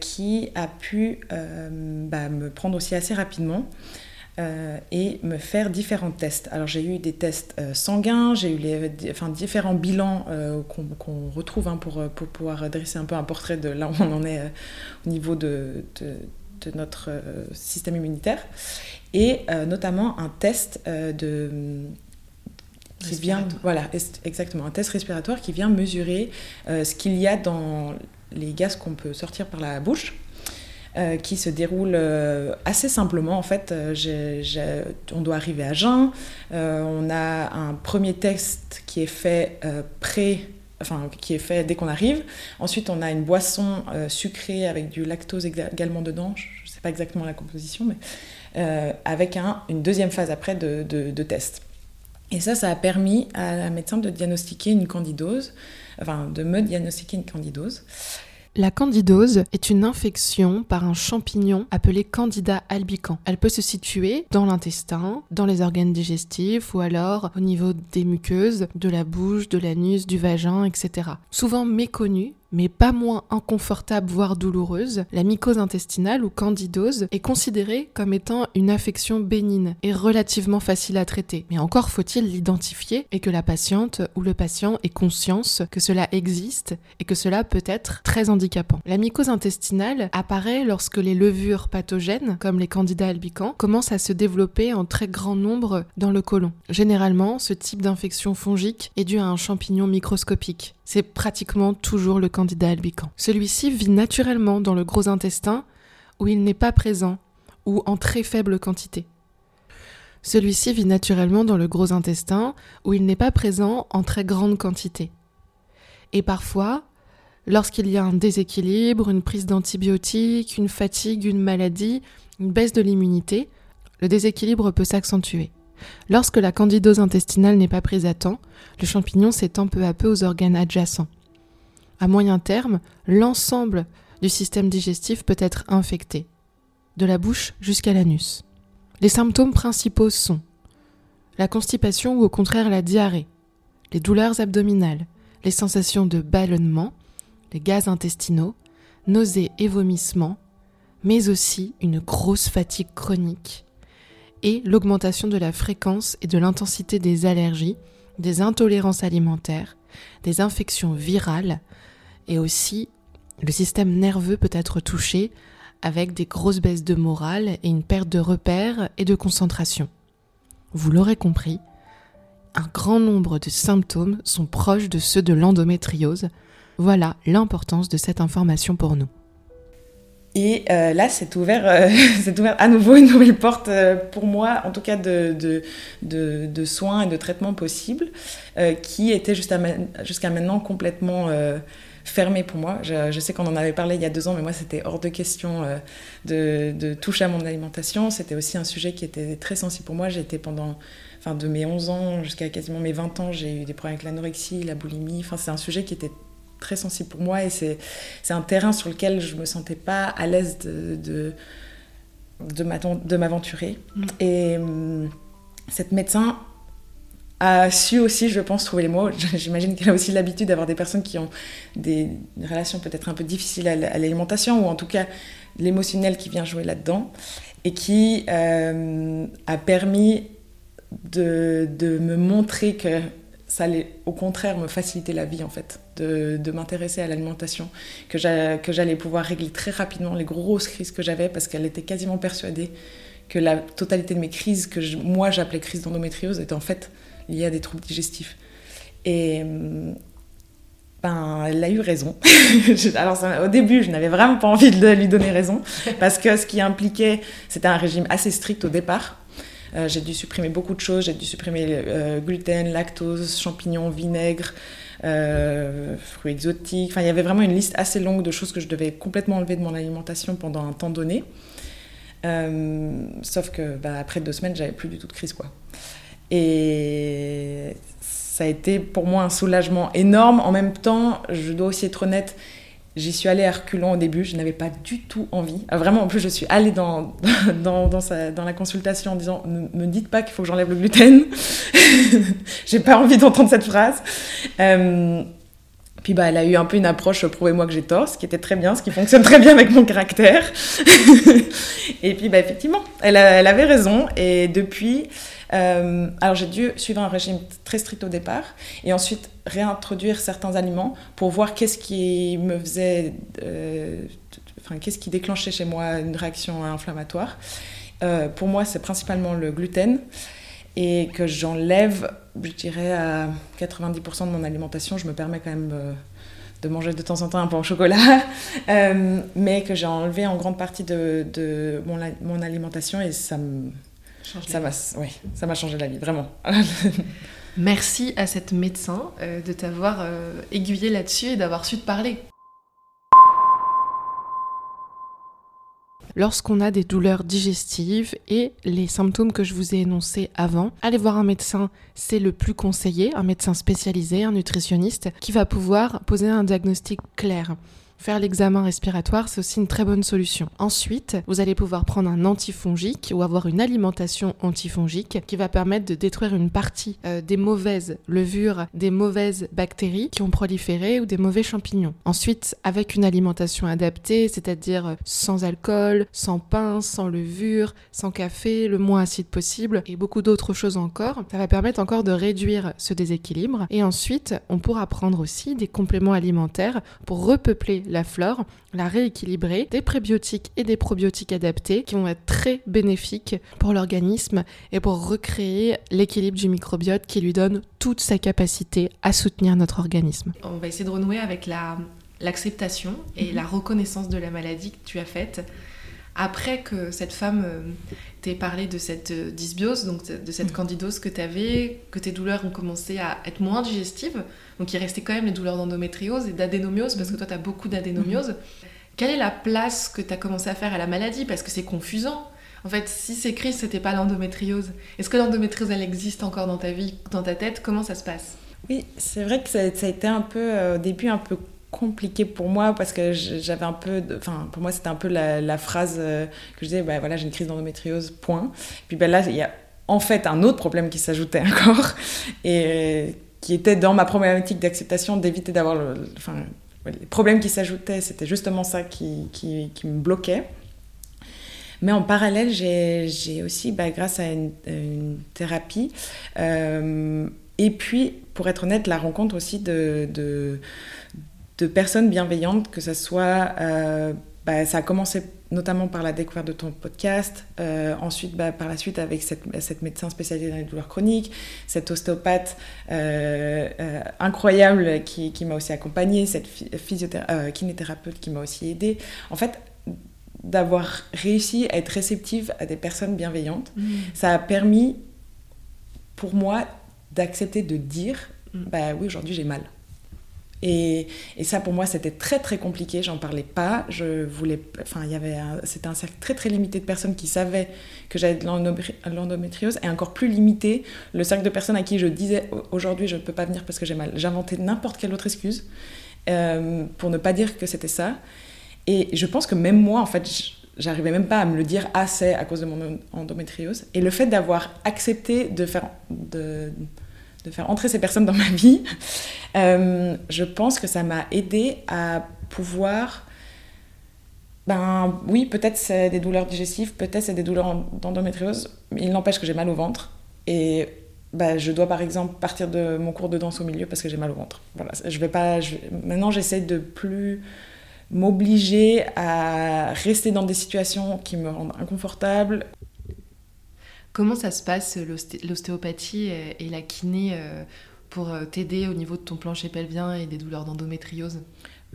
qui a pu bah, me prendre aussi assez rapidement. Euh, et me faire différents tests. Alors j'ai eu des tests euh, sanguins, j'ai eu les, enfin, différents bilans euh, qu'on retrouve hein, pour, pour, pouvoir dresser un peu un portrait de là où on en est au niveau de, de, de notre système immunitaire, et notamment un test de qui vient, voilà, exactement, un test respiratoire qui vient mesurer ce qu'il y a dans les gaz qu'on peut sortir par la bouche. Euh, qui se déroule euh, assez simplement. En fait, euh, on doit arriver à jeun. on a un premier texte qui est fait pré enfin qui est fait dès qu'on arrive. Ensuite, on a une boisson sucrée avec du lactose également dedans. Je ne sais pas exactement la composition, mais avec un, une deuxième phase après de, de, test. Et ça, ça a permis à la médecin de diagnostiquer une candidose, enfin de me diagnostiquer une candidose. La candidose est une infection par un champignon appelé Candida albicans. Elle peut se situer dans l'intestin, dans les organes digestifs ou alors au niveau des muqueuses, de la bouche, de l'anus, du vagin, etc. Souvent méconnue, mais pas moins inconfortable voire douloureuse, la mycose intestinale ou candidose est considérée comme étant une affection bénigne et relativement facile à traiter. Mais encore faut-il l'identifier et que la patiente ou le patient ait conscience que cela existe et que cela peut être très handicapant. La mycose intestinale apparaît lorsque les levures pathogènes, comme les candidats albicans, commencent à se développer en très grand nombre dans le côlon. Généralement, ce type d'infection fongique est dû à un champignon microscopique. C'est pratiquement toujours le candidat Celui-ci vit naturellement dans le gros intestin où il n'est pas présent ou en très faible quantité. Celui-ci vit naturellement dans le gros intestin où il n'est pas présent en très grande quantité. Et parfois, lorsqu'il y a un déséquilibre, une prise d'antibiotiques, une fatigue, une maladie, une baisse de l'immunité, le déséquilibre peut s'accentuer. Lorsque la candidose intestinale n'est pas prise à temps, le champignon s'étend peu à peu aux organes adjacents. À moyen terme, l'ensemble du système digestif peut être infecté, de la bouche jusqu'à l'anus. Les symptômes principaux sont la constipation ou au contraire la diarrhée, les douleurs abdominales, les sensations de ballonnement, les gaz intestinaux, nausées et vomissements, mais aussi une grosse fatigue chronique, et l'augmentation de la fréquence et de l'intensité des allergies, des intolérances alimentaires, des infections virales, et aussi le système nerveux peut être touché avec des grosses baisses de morale et une perte de repères et de concentration. Vous l'aurez compris, un grand nombre de symptômes sont proches de ceux de l'endométriose. Voilà l'importance de cette information pour nous. Et euh, là, c'est ouvert, euh, ouvert à nouveau une nouvelle porte euh, pour moi, en tout cas de, soins et de traitements possibles, qui était jusqu'à maintenant complètement fermée pour moi. Je, je sais qu'on en avait parlé il y a deux ans, mais moi, c'était hors de question de, de, toucher à mon alimentation. C'était aussi un sujet qui était très sensible pour moi. J'étais pendant, enfin, de mes 11 ans jusqu'à quasiment mes 20 ans, j'ai eu des problèmes avec l'anorexie, la boulimie. Enfin, c'est un sujet qui était très sensible pour moi et c'est un terrain sur lequel je me sentais pas à l'aise de, de, de m'aventurer. Mm. Et hum, cette médecin a su aussi, je pense, trouver les mots. J'imagine qu'elle a aussi l'habitude d'avoir des personnes qui ont des relations peut-être un peu difficiles à l'alimentation, ou en tout cas l'émotionnel qui vient jouer là-dedans, et qui euh, a permis de, de, me montrer que ça allait au contraire me faciliter la vie en fait, de, de m'intéresser à l'alimentation, que j'allais pouvoir régler très rapidement les grosses crises que j'avais parce qu'elle était quasiment persuadée que la totalité de mes crises, que moi j'appelais crise d'endométriose, étaient en fait liées à des troubles digestifs. Et ben, elle a eu raison. Alors au début, je n'avais vraiment pas envie de lui donner raison parce que ce qui impliquait, c'était un régime assez strict au départ euh, j'ai dû supprimer beaucoup de choses. J'ai dû supprimer euh, gluten, lactose, champignons, vinaigre, euh, fruits exotiques. Enfin, il y avait vraiment une liste assez longue de choses que je devais complètement enlever de mon alimentation pendant un temps donné. sauf que bah, après deux semaines, j'avais plus du tout de crise, quoi. Et ça a été pour moi un soulagement énorme. En même temps, je dois aussi être honnête, J'y suis allée à reculons au début, je n'avais pas du tout envie. Ah, vraiment, en plus, je suis allée dans, dans, dans, la consultation en disant Ne me dites pas qu'il faut que j'enlève le gluten. J'ai pas envie d'entendre cette phrase. Euh, puis bah, elle a eu un peu une approche prouvez-moi que j'ai tort, ce qui était très bien, ce qui fonctionne très bien avec mon caractère. et puis bah, effectivement, elle, elle, avait raison. Et depuis, euh, alors j'ai dû suivre un régime très strict au départ et ensuite réintroduire certains aliments pour voir qu'est-ce qui me faisait, euh, enfin qu'est-ce qui déclenchait chez moi une réaction inflammatoire. Euh, pour moi, c'est principalement le gluten et que j'enlève, je dirais, à 90% de mon alimentation. Je me permets quand même de manger de temps en temps un peu au chocolat, mais que j'ai enlevé en grande partie de, de mon, mon, alimentation et ça me ça m'a, oui, ça m'a changé la vie, vraiment. Merci à cette médecin euh, de t'avoir euh, aiguillé là-dessus et d'avoir su te parler. Lorsqu'on a des douleurs digestives et les symptômes que je vous ai énoncés avant, allez voir un médecin, c'est le plus conseillé, un médecin spécialisé, un nutritionniste, qui va pouvoir poser un diagnostic clair. Faire l'examen respiratoire, c'est aussi une très bonne solution. Ensuite, vous allez pouvoir prendre un antifongique ou avoir une alimentation antifongique qui va permettre de détruire une partie euh, des mauvaises levures, des mauvaises bactéries qui ont proliféré ou des mauvais champignons. Ensuite, avec une alimentation adaptée, c'est-à-dire sans alcool, sans pain, sans levure, sans café, le moins acide possible et beaucoup d'autres choses encore, ça va permettre encore de réduire ce déséquilibre. Et ensuite, on pourra prendre aussi des compléments alimentaires pour repeupler la flore, la rééquilibrer, des prébiotiques et des probiotiques adaptés qui vont être très bénéfiques pour l'organisme et pour recréer l'équilibre du microbiote qui lui donne toute sa capacité à soutenir notre organisme. On va essayer de renouer avec la, l'acceptation et mhm. la reconnaissance de la maladie que tu as faite après que cette femme euh, t'ait parlé de cette euh, dysbiose, donc de cette mhm. candidose que tu avais, que tes douleurs ont commencé à être moins digestives, donc il restait quand même les douleurs d'endométriose et d'adénomiose, parce que toi tu as beaucoup d'adénomiose. Mhm. Quelle est la place que tu as commencé à faire à la maladie? Parce que c'est confusant. En fait, si c'est ce c'était pas l'endométriose. Est-ce que l'endométriose, elle existe encore dans ta vie, dans ta tête? Comment ça se passe? Oui, c'est vrai que ça, a été un peu, euh, au début, un peu compliqué pour moi parce que j'avais un peu enfin pour moi c'était un peu la, phrase euh, que je disais bah, voilà j'ai une crise d'endométriose point puis ben là il y a en fait un autre problème qui s'ajoutait encore et qui était dans ma problématique d'acceptation d'éviter d'avoir le, enfin les problèmes qui s'ajoutaient c'était justement ça qui, qui, me bloquait. Mais en parallèle j'ai aussi bah, grâce à une, thérapie euh, et puis pour être honnête la rencontre aussi de, de de personnes bienveillantes, que ce soit... Euh, bah, ça a commencé notamment par la découverte de ton podcast, euh, ensuite bah, par la suite avec cette, cette, médecin spécialisée dans les douleurs chroniques, cette ostéopathe euh, incroyable qui, qui m'a aussi accompagnée, cette kinésithérapeute qui m'a aussi aidée. En fait, d'avoir réussi à être réceptive à des personnes bienveillantes, mmh. ça a permis pour moi d'accepter de dire, mmh. bah oui, aujourd'hui j'ai mal. Et, ça, pour moi, c'était très très compliqué. J'en parlais pas. Je voulais, enfin, il y avait, c'était un cercle très très limité de personnes qui savaient que j'avais de l'endométriose, et encore plus limité le cercle de personnes à qui je disais aujourd'hui je ne peux pas venir parce que j'ai mal. J'inventais n'importe quelle autre excuse euh, pour ne pas dire que c'était ça. Et je pense que même moi, en fait, j'arrivais même pas à me le dire assez à cause de mon endométriose. Et le fait d'avoir accepté de faire faire entrer ces personnes dans ma vie, euh, je pense que ça m'a aidé à pouvoir. Ben oui, peut-être c'est des douleurs digestives, peut-être c'est des douleurs d'endométriose, mais il n'empêche que j'ai mal au ventre. Et ben, je dois par exemple partir de mon cours de danse au milieu parce que j'ai mal au ventre. Voilà, je vais pas. Maintenant, j'essaie de plus m'obliger à rester dans des situations qui me rendent inconfortable. Comment ça se passe l'ostéopathie et la kiné euh, pour euh, t'aider au niveau de ton plancher pelvien et des douleurs d'endométriose?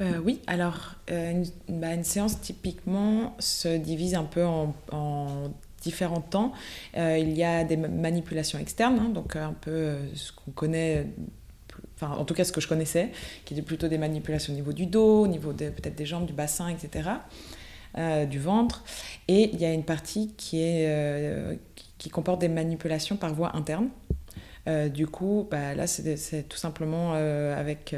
Euh, oui, alors bah, une, séance typiquement se divise un peu en, différents temps. il y a des manipulations externes, hein, donc un peu ce qu'on connaît, enfin en tout cas ce que je connaissais, qui était plutôt des manipulations au niveau du dos, au niveau peut-être des jambes, du bassin, etc. du ventre. Et il y a une partie qui est, qui comporte des manipulations par voie interne. du coup, bah, là, c'est tout simplement avec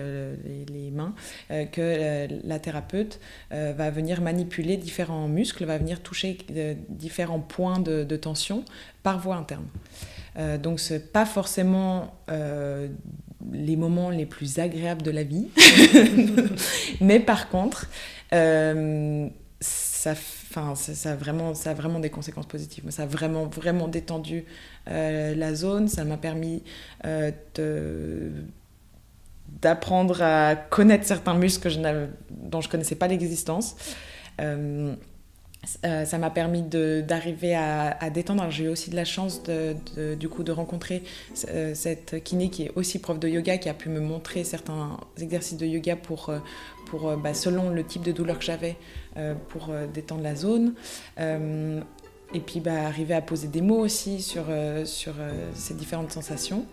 les, mains que la thérapeute va venir manipuler différents muscles, va venir toucher différents points de, de tension par voie interne. Euh, donc, ce n'est pas forcément euh, les moments les plus agréables de la vie. Mais par contre, euh, ça, a vraiment, ça vraiment des conséquences positives. Ça a vraiment, vraiment détendu la zone. Ça m'a permis d'apprendre à connaître certains muscles dont je ne connaissais pas l'existence. Euh, ça m'a permis d'arriver à, détendre. J'ai eu aussi de la chance de, du coup de rencontrer euh, cette kiné qui est aussi prof de yoga, qui a pu me montrer certains exercices de yoga pour, euh, pour bah, selon le type de douleur que j'avais, pour détendre la zone. et puis bah, arriver à poser des mots aussi sur, sur ces différentes sensations.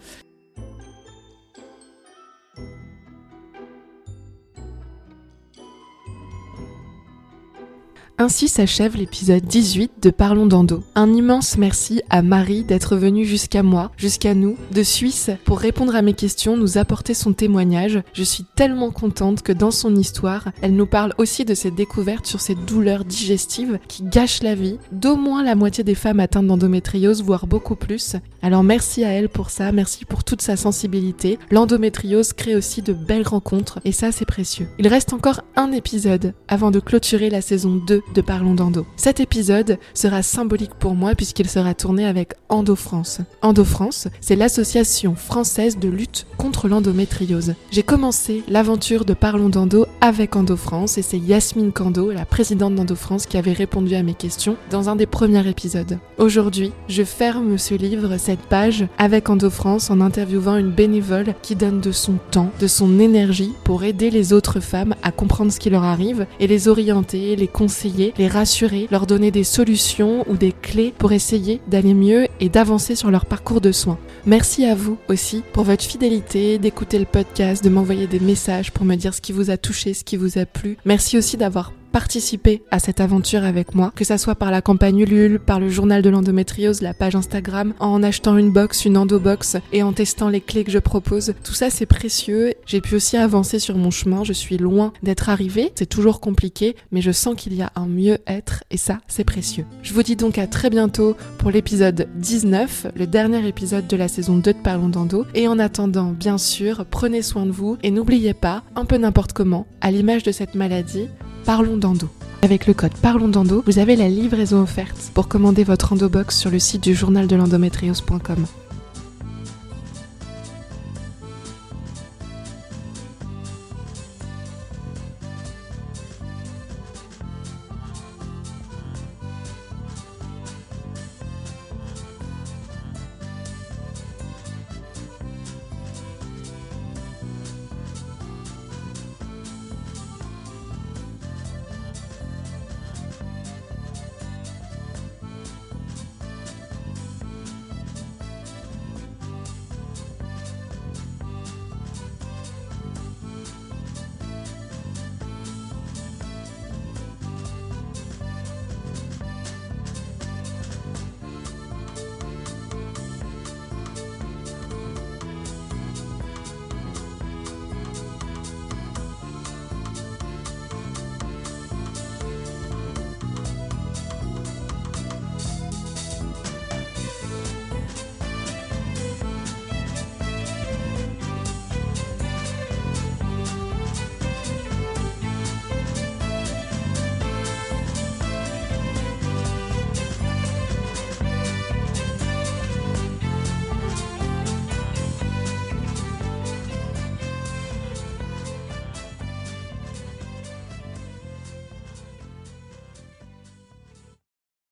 Ainsi s'achève l'épisode 18 de Parlons d'Endo. Un immense merci à Marie d'être venue jusqu'à moi, jusqu'à nous, de Suisse, pour répondre à mes questions, nous apporter son témoignage. Je suis tellement contente que dans son histoire, elle nous parle aussi de ses découvertes sur ces douleurs digestives qui gâchent la vie d'au moins la moitié des femmes atteintes d'endométriose, voire beaucoup plus. Alors merci à elle pour ça, merci pour toute sa sensibilité. L'endométriose crée aussi de belles rencontres et ça c'est précieux. Il reste encore un épisode avant de clôturer la saison 2 de Parlons d'Endo. Cet épisode sera symbolique pour moi puisqu'il sera tourné avec Endo France. Endo France, c'est l'association française de lutte contre l'endométriose. J'ai commencé l'aventure de Parlons d'Endo avec Endo France et c'est Yasmine Kando, la présidente d'Endo France, qui avait répondu à mes questions dans un des premiers épisodes. Aujourd'hui, je ferme ce livre, cette page, avec Endo France en interviewant une bénévole qui donne de son temps, de son énergie pour aider les autres femmes à comprendre ce qui leur arrive et les orienter, les les rassurer, leur donner des solutions ou des clés pour essayer d'aller mieux et d'avancer sur leur parcours de soins. Merci à vous aussi pour votre fidélité, d'écouter le podcast, de m'envoyer des messages pour me dire ce qui vous a touché, ce qui vous a plu. Merci aussi d'avoir participer à cette aventure avec moi, que ça soit par la campagne Ulule, par le journal de l'endométriose, la page Instagram, en achetant une box, une endobox et en testant les clés que je propose. Tout ça c'est précieux. J'ai pu aussi avancer sur mon chemin. Je suis loin d'être arrivée. C'est toujours compliqué, mais je sens qu'il y a un mieux-être et ça c'est précieux. Je vous dis donc à très bientôt pour l'épisode 19, le dernier épisode de la saison 2 de Parlons d'Endo. Et en attendant, bien sûr, prenez soin de vous et n'oubliez pas, un peu n'importe comment, à l'image de cette maladie, Parlons d'Endo. Avec le code Parlons d'Endo, vous avez la livraison offerte pour commander votre endobox sur le site du journal de l'endométriose.com.